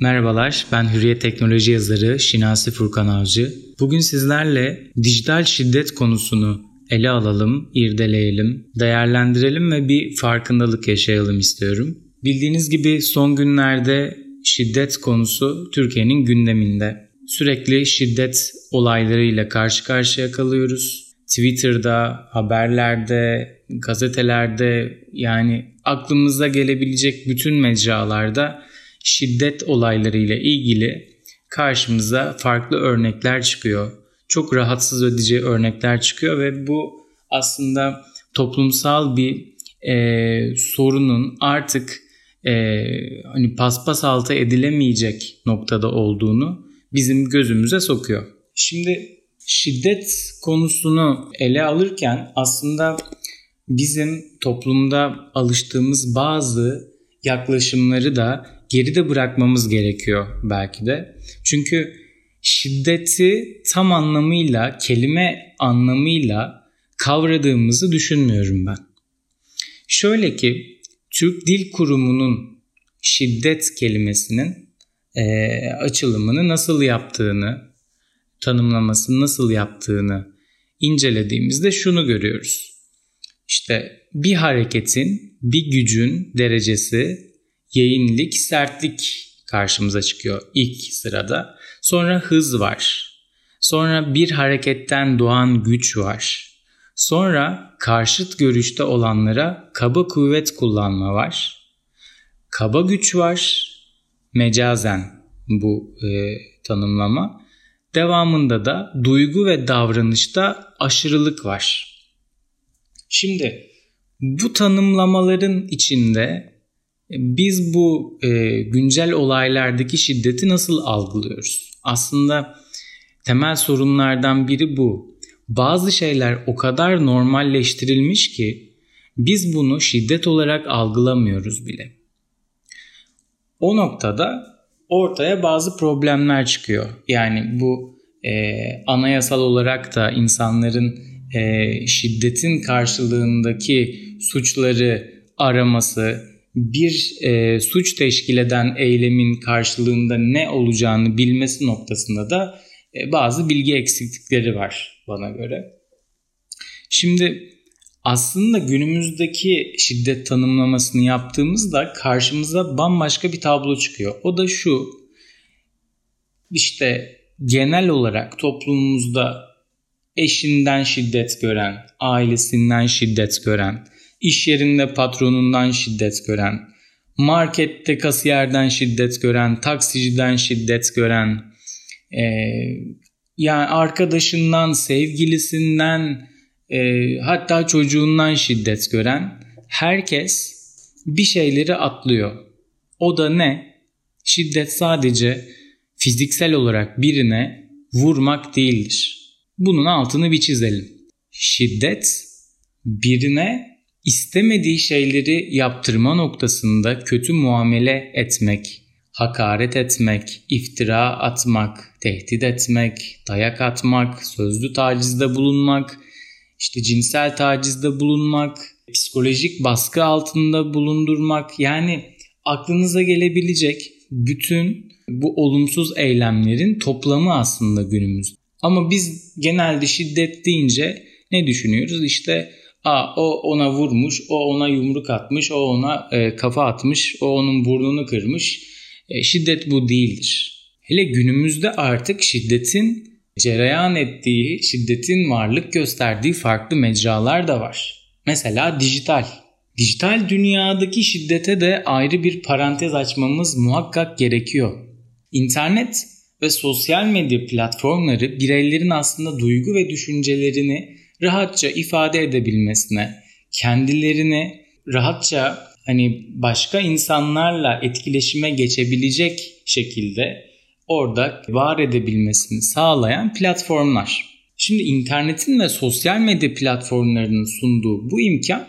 Merhabalar, ben Hürriyet Teknoloji yazarı Şinasi Furkan Avcı. Bugün sizlerle dijital şiddet konusunu ele alalım, irdeleyelim, değerlendirelim ve bir farkındalık yaşayalım istiyorum. Bildiğiniz gibi son günlerde şiddet konusu Türkiye'nin gündeminde. Sürekli şiddet olaylarıyla karşı karşıya kalıyoruz. Twitter'da, haberlerde, gazetelerde yani aklımıza gelebilecek bütün mecralarda şiddet olaylarıyla ilgili karşımıza farklı örnekler çıkıyor. Çok rahatsız edici örnekler çıkıyor ve bu aslında toplumsal bir e, sorunun artık e, hani paspas altı edilemeyecek noktada olduğunu bizim gözümüze sokuyor. Şimdi şiddet konusunu ele alırken aslında bizim toplumda alıştığımız bazı yaklaşımları da geride bırakmamız gerekiyor belki de. Çünkü şiddeti tam anlamıyla, kelime anlamıyla kavradığımızı düşünmüyorum ben. Şöyle ki Türk Dil Kurumu'nun şiddet kelimesinin e, açılımını nasıl yaptığını, tanımlamasını nasıl yaptığını incelediğimizde şunu görüyoruz. İşte bir hareketin, bir gücün derecesi yayınlık, sertlik karşımıza çıkıyor ilk sırada. Sonra hız var. Sonra bir hareketten doğan güç var. Sonra karşıt görüşte olanlara kaba kuvvet kullanma var. Kaba güç var. Mecazen bu e, tanımlama. Devamında da duygu ve davranışta aşırılık var. Şimdi bu tanımlamaların içinde biz bu e, güncel olaylardaki şiddeti nasıl algılıyoruz? Aslında temel sorunlardan biri bu. Bazı şeyler o kadar normalleştirilmiş ki biz bunu şiddet olarak algılamıyoruz bile. O noktada ortaya bazı problemler çıkıyor. Yani bu e, anayasal olarak da insanların e, şiddetin karşılığındaki suçları araması, bir e, suç teşkil eden eylemin karşılığında ne olacağını bilmesi noktasında da e, bazı bilgi eksiklikleri var bana göre. Şimdi aslında günümüzdeki şiddet tanımlamasını yaptığımızda karşımıza bambaşka bir tablo çıkıyor. O da şu. İşte genel olarak toplumumuzda eşinden şiddet gören, ailesinden şiddet gören, iş yerinde patronundan şiddet gören, markette kasiyerden şiddet gören, taksiciden şiddet gören, e, yani arkadaşından, sevgilisinden, e, hatta çocuğundan şiddet gören herkes bir şeyleri atlıyor. O da ne? Şiddet sadece fiziksel olarak birine vurmak değildir. Bunun altını bir çizelim. Şiddet birine istemediği şeyleri yaptırma noktasında kötü muamele etmek, hakaret etmek, iftira atmak, tehdit etmek, dayak atmak, sözlü tacizde bulunmak, işte cinsel tacizde bulunmak, psikolojik baskı altında bulundurmak yani aklınıza gelebilecek bütün bu olumsuz eylemlerin toplamı aslında günümüz. Ama biz genelde şiddet deyince ne düşünüyoruz? İşte Aa, o ona vurmuş, o ona yumruk atmış, o ona e, kafa atmış, o onun burnunu kırmış. E, şiddet bu değildir. Hele günümüzde artık şiddetin cereyan ettiği, şiddetin varlık gösterdiği farklı mecralar da var. Mesela dijital. Dijital dünyadaki şiddete de ayrı bir parantez açmamız muhakkak gerekiyor. İnternet ve sosyal medya platformları bireylerin aslında duygu ve düşüncelerini rahatça ifade edebilmesine, kendilerini rahatça hani başka insanlarla etkileşime geçebilecek şekilde orada var edebilmesini sağlayan platformlar. Şimdi internetin ve sosyal medya platformlarının sunduğu bu imkan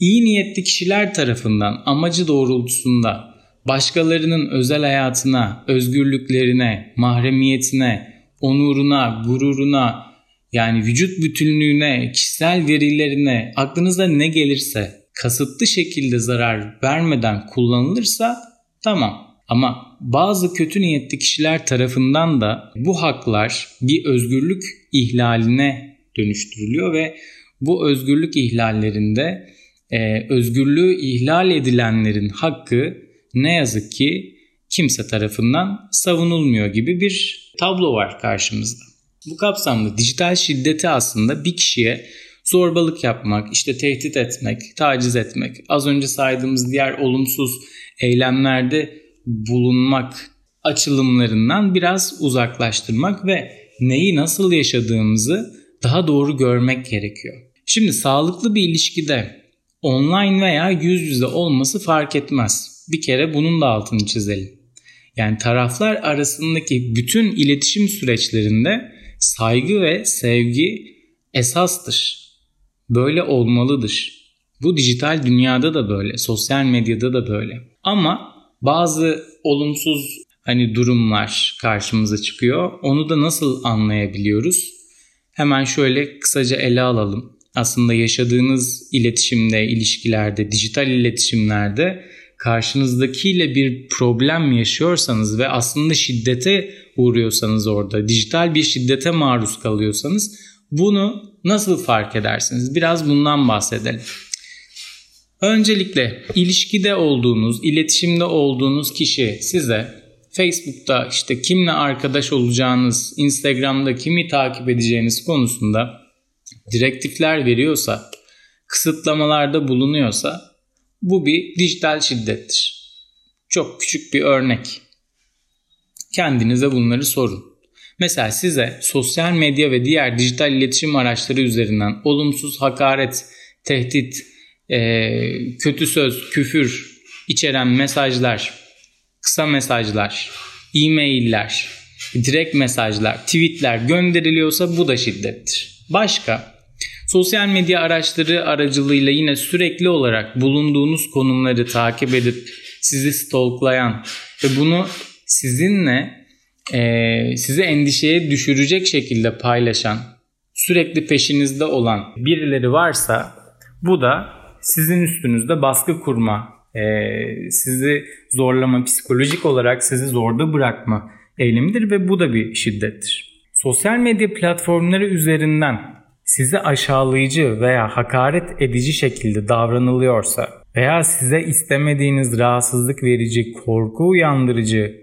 iyi niyetli kişiler tarafından amacı doğrultusunda başkalarının özel hayatına, özgürlüklerine, mahremiyetine, onuruna, gururuna, yani vücut bütünlüğüne, kişisel verilerine, aklınıza ne gelirse kasıtlı şekilde zarar vermeden kullanılırsa tamam. Ama bazı kötü niyetli kişiler tarafından da bu haklar bir özgürlük ihlaline dönüştürülüyor ve bu özgürlük ihlallerinde e, özgürlüğü ihlal edilenlerin hakkı ne yazık ki kimse tarafından savunulmuyor gibi bir tablo var karşımızda. Bu kapsamda dijital şiddeti aslında bir kişiye zorbalık yapmak, işte tehdit etmek, taciz etmek, az önce saydığımız diğer olumsuz eylemlerde bulunmak açılımlarından biraz uzaklaştırmak ve neyi nasıl yaşadığımızı daha doğru görmek gerekiyor. Şimdi sağlıklı bir ilişkide online veya yüz yüze olması fark etmez. Bir kere bunun da altını çizelim. Yani taraflar arasındaki bütün iletişim süreçlerinde saygı ve sevgi esastır. Böyle olmalıdır. Bu dijital dünyada da böyle, sosyal medyada da böyle. Ama bazı olumsuz hani durumlar karşımıza çıkıyor. Onu da nasıl anlayabiliyoruz? Hemen şöyle kısaca ele alalım. Aslında yaşadığınız iletişimde, ilişkilerde, dijital iletişimlerde karşınızdakiyle bir problem yaşıyorsanız ve aslında şiddete uğruyorsanız orada, dijital bir şiddete maruz kalıyorsanız bunu nasıl fark edersiniz? Biraz bundan bahsedelim. Öncelikle ilişkide olduğunuz, iletişimde olduğunuz kişi size Facebook'ta işte kimle arkadaş olacağınız, Instagram'da kimi takip edeceğiniz konusunda direktifler veriyorsa, kısıtlamalarda bulunuyorsa bu bir dijital şiddettir. Çok küçük bir örnek. Kendinize bunları sorun. Mesela size sosyal medya ve diğer dijital iletişim araçları üzerinden olumsuz hakaret, tehdit, e, kötü söz, küfür içeren mesajlar, kısa mesajlar, e-mailler, direkt mesajlar, tweetler gönderiliyorsa bu da şiddettir. Başka Sosyal medya araçları aracılığıyla yine sürekli olarak bulunduğunuz konumları takip edip sizi stalklayan ve bunu sizinle e, sizi endişeye düşürecek şekilde paylaşan, sürekli peşinizde olan birileri varsa bu da sizin üstünüzde baskı kurma, e, sizi zorlama, psikolojik olarak sizi zorda bırakma eylemidir ve bu da bir şiddettir. Sosyal medya platformları üzerinden size aşağılayıcı veya hakaret edici şekilde davranılıyorsa veya size istemediğiniz rahatsızlık verici, korku uyandırıcı,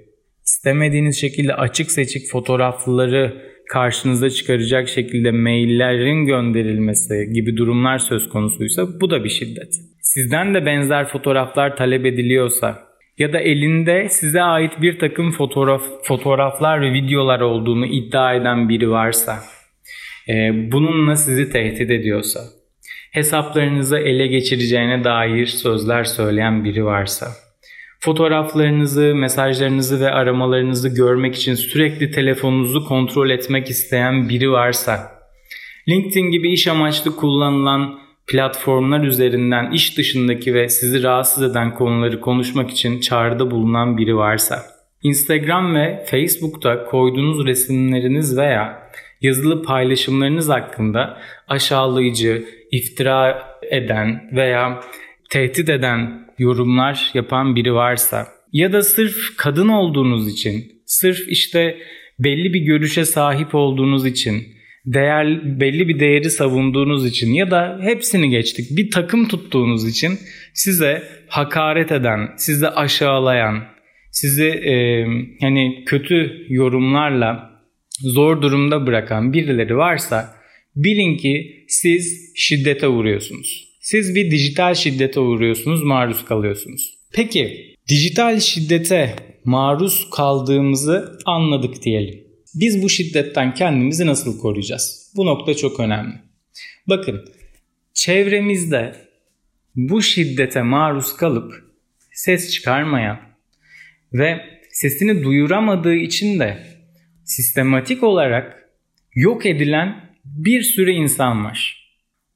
istemediğiniz şekilde açık seçik fotoğrafları karşınıza çıkaracak şekilde maillerin gönderilmesi gibi durumlar söz konusuysa bu da bir şiddet. Sizden de benzer fotoğraflar talep ediliyorsa ya da elinde size ait bir takım fotoğraf, fotoğraflar ve videolar olduğunu iddia eden biri varsa bununla sizi tehdit ediyorsa, hesaplarınızı ele geçireceğine dair sözler söyleyen biri varsa, fotoğraflarınızı, mesajlarınızı ve aramalarınızı görmek için sürekli telefonunuzu kontrol etmek isteyen biri varsa, LinkedIn gibi iş amaçlı kullanılan platformlar üzerinden iş dışındaki ve sizi rahatsız eden konuları konuşmak için çağrıda bulunan biri varsa, Instagram ve Facebook'ta koyduğunuz resimleriniz veya yazılı paylaşımlarınız hakkında aşağılayıcı, iftira eden veya tehdit eden yorumlar yapan biri varsa ya da sırf kadın olduğunuz için, sırf işte belli bir görüşe sahip olduğunuz için, değer belli bir değeri savunduğunuz için ya da hepsini geçtik bir takım tuttuğunuz için size hakaret eden, sizi aşağılayan, sizi e, hani kötü yorumlarla zor durumda bırakan birileri varsa bilin ki siz şiddete uğruyorsunuz. Siz bir dijital şiddete uğruyorsunuz, maruz kalıyorsunuz. Peki dijital şiddete maruz kaldığımızı anladık diyelim. Biz bu şiddetten kendimizi nasıl koruyacağız? Bu nokta çok önemli. Bakın çevremizde bu şiddete maruz kalıp ses çıkarmayan ve sesini duyuramadığı için de sistematik olarak yok edilen bir sürü insan var.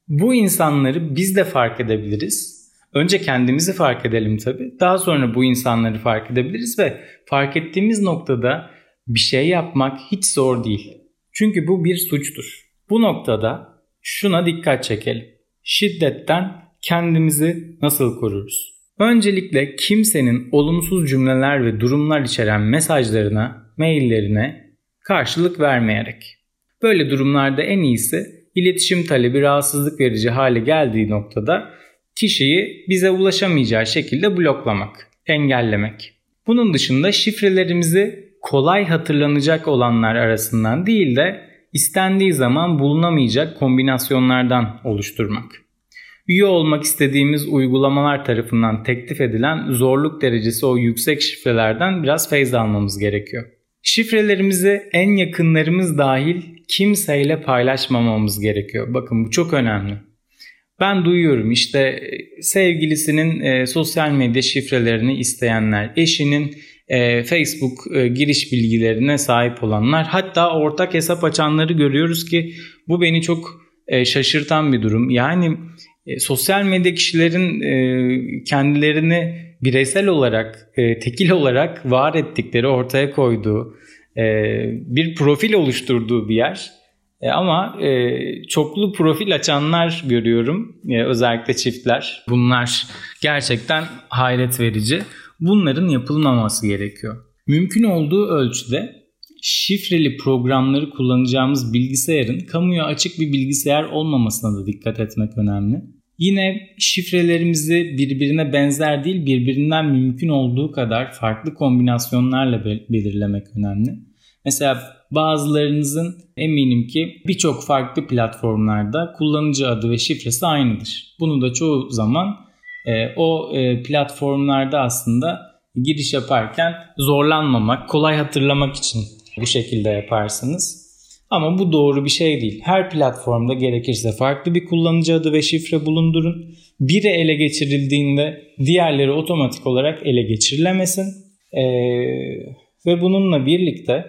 Bu insanları biz de fark edebiliriz. Önce kendimizi fark edelim tabii. Daha sonra bu insanları fark edebiliriz ve fark ettiğimiz noktada bir şey yapmak hiç zor değil. Çünkü bu bir suçtur. Bu noktada şuna dikkat çekelim. Şiddetten kendimizi nasıl koruruz? Öncelikle kimsenin olumsuz cümleler ve durumlar içeren mesajlarına, maillerine karşılık vermeyerek. Böyle durumlarda en iyisi iletişim talebi rahatsızlık verici hale geldiği noktada kişiyi bize ulaşamayacağı şekilde bloklamak, engellemek. Bunun dışında şifrelerimizi kolay hatırlanacak olanlar arasından değil de istendiği zaman bulunamayacak kombinasyonlardan oluşturmak. Üye olmak istediğimiz uygulamalar tarafından teklif edilen zorluk derecesi o yüksek şifrelerden biraz feyz almamız gerekiyor. Şifrelerimizi en yakınlarımız dahil kimseyle paylaşmamamız gerekiyor. Bakın bu çok önemli. Ben duyuyorum işte e, sevgilisinin e, sosyal medya şifrelerini isteyenler, eşinin e, Facebook e, giriş bilgilerine sahip olanlar, hatta ortak hesap açanları görüyoruz ki bu beni çok e, şaşırtan bir durum. Yani e, sosyal medya kişilerin e, kendilerini bireysel olarak, e, tekil olarak var ettikleri, ortaya koyduğu, e, bir profil oluşturduğu bir yer. E, ama e, çoklu profil açanlar görüyorum, e, özellikle çiftler. Bunlar gerçekten hayret verici. Bunların yapılmaması gerekiyor. Mümkün olduğu ölçüde şifreli programları kullanacağımız bilgisayarın kamuya açık bir bilgisayar olmamasına da dikkat etmek önemli. Yine şifrelerimizi birbirine benzer değil birbirinden mümkün olduğu kadar farklı kombinasyonlarla belirlemek önemli. Mesela bazılarınızın eminim ki birçok farklı platformlarda kullanıcı adı ve şifresi aynıdır. Bunu da çoğu zaman e, o e, platformlarda aslında giriş yaparken zorlanmamak, kolay hatırlamak için bu şekilde yaparsınız. Ama bu doğru bir şey değil. Her platformda gerekirse farklı bir kullanıcı adı ve şifre bulundurun. Biri ele geçirildiğinde diğerleri otomatik olarak ele geçirilemesin. Ee, ve bununla birlikte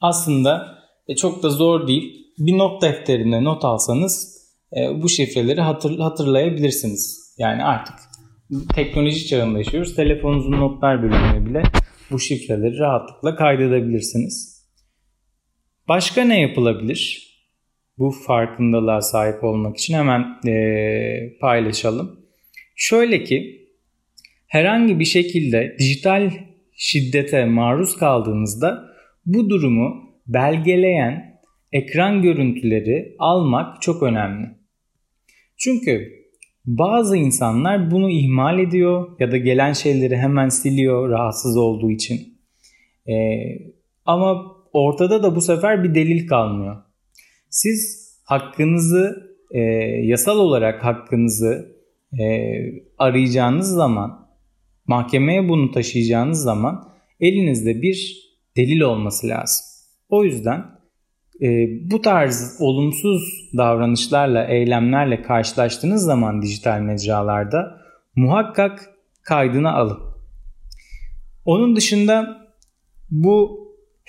aslında e, çok da zor değil. Bir not defterine not alsanız e, bu şifreleri hatır, hatırlayabilirsiniz. Yani artık teknoloji çağında yaşıyoruz. Telefonunuzun notlar bölümüne bile bu şifreleri rahatlıkla kaydedebilirsiniz. Başka ne yapılabilir? Bu farkındalığa sahip olmak için hemen e, paylaşalım. Şöyle ki herhangi bir şekilde dijital şiddete maruz kaldığınızda bu durumu belgeleyen ekran görüntüleri almak çok önemli. Çünkü bazı insanlar bunu ihmal ediyor ya da gelen şeyleri hemen siliyor rahatsız olduğu için. Ee, ama ortada da bu sefer bir delil kalmıyor. Siz hakkınızı e, yasal olarak hakkınızı e, arayacağınız zaman mahkemeye bunu taşıyacağınız zaman elinizde bir delil olması lazım. O yüzden e, bu tarz olumsuz davranışlarla, eylemlerle karşılaştığınız zaman dijital mecralarda muhakkak kaydını alın. Onun dışında bu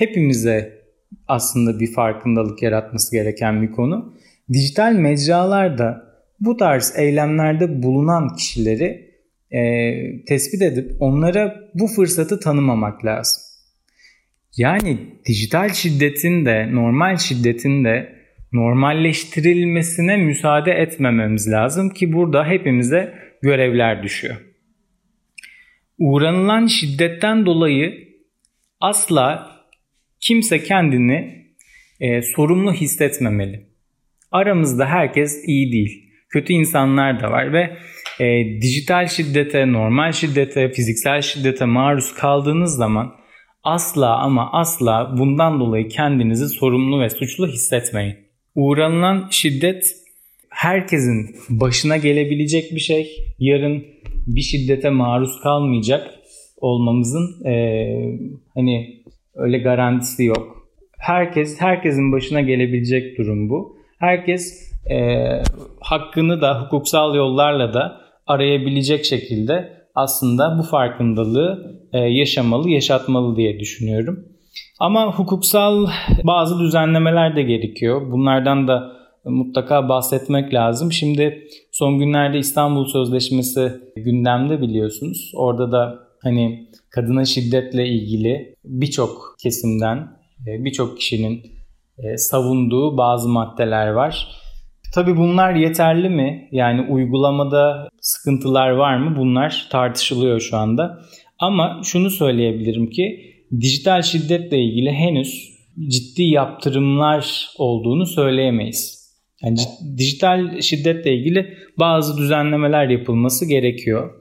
hepimize aslında bir farkındalık yaratması gereken bir konu. Dijital mecralarda bu tarz eylemlerde bulunan kişileri e, tespit edip onlara bu fırsatı tanımamak lazım. Yani dijital şiddetin de normal şiddetin de normalleştirilmesine müsaade etmememiz lazım ki burada hepimize görevler düşüyor. Uğranılan şiddetten dolayı asla kimse kendini e, sorumlu hissetmemeli. Aramızda herkes iyi değil. Kötü insanlar da var ve e, dijital şiddete, normal şiddete, fiziksel şiddete maruz kaldığınız zaman asla ama asla bundan dolayı kendinizi sorumlu ve suçlu hissetmeyin. Uğranılan şiddet herkesin başına gelebilecek bir şey. Yarın bir şiddete maruz kalmayacak olmamızın e, hani öyle garantisi yok. Herkes herkesin başına gelebilecek durum bu. Herkes e, hakkını da hukuksal yollarla da arayabilecek şekilde aslında bu farkındalığı e, yaşamalı, yaşatmalı diye düşünüyorum. Ama hukuksal bazı düzenlemeler de gerekiyor. Bunlardan da mutlaka bahsetmek lazım. Şimdi son günlerde İstanbul Sözleşmesi gündemde biliyorsunuz. Orada da hani kadına şiddetle ilgili birçok kesimden, e, birçok kişinin e, savunduğu bazı maddeler var. Tabii bunlar yeterli mi? Yani uygulamada sıkıntılar var mı? Bunlar tartışılıyor şu anda. Ama şunu söyleyebilirim ki dijital şiddetle ilgili henüz ciddi yaptırımlar olduğunu söyleyemeyiz. Yani dijital şiddetle ilgili bazı düzenlemeler yapılması gerekiyor.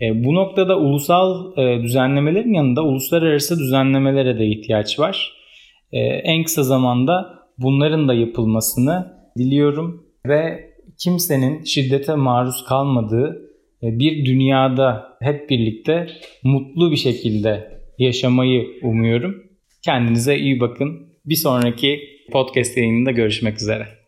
E, bu noktada ulusal e, düzenlemelerin yanında uluslararası düzenlemelere de ihtiyaç var. E, en kısa zamanda bunların da yapılmasını diliyorum ve kimsenin şiddete maruz kalmadığı e, bir dünyada hep birlikte mutlu bir şekilde yaşamayı umuyorum. Kendinize iyi bakın. Bir sonraki podcast yayınında görüşmek üzere.